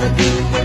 wanna do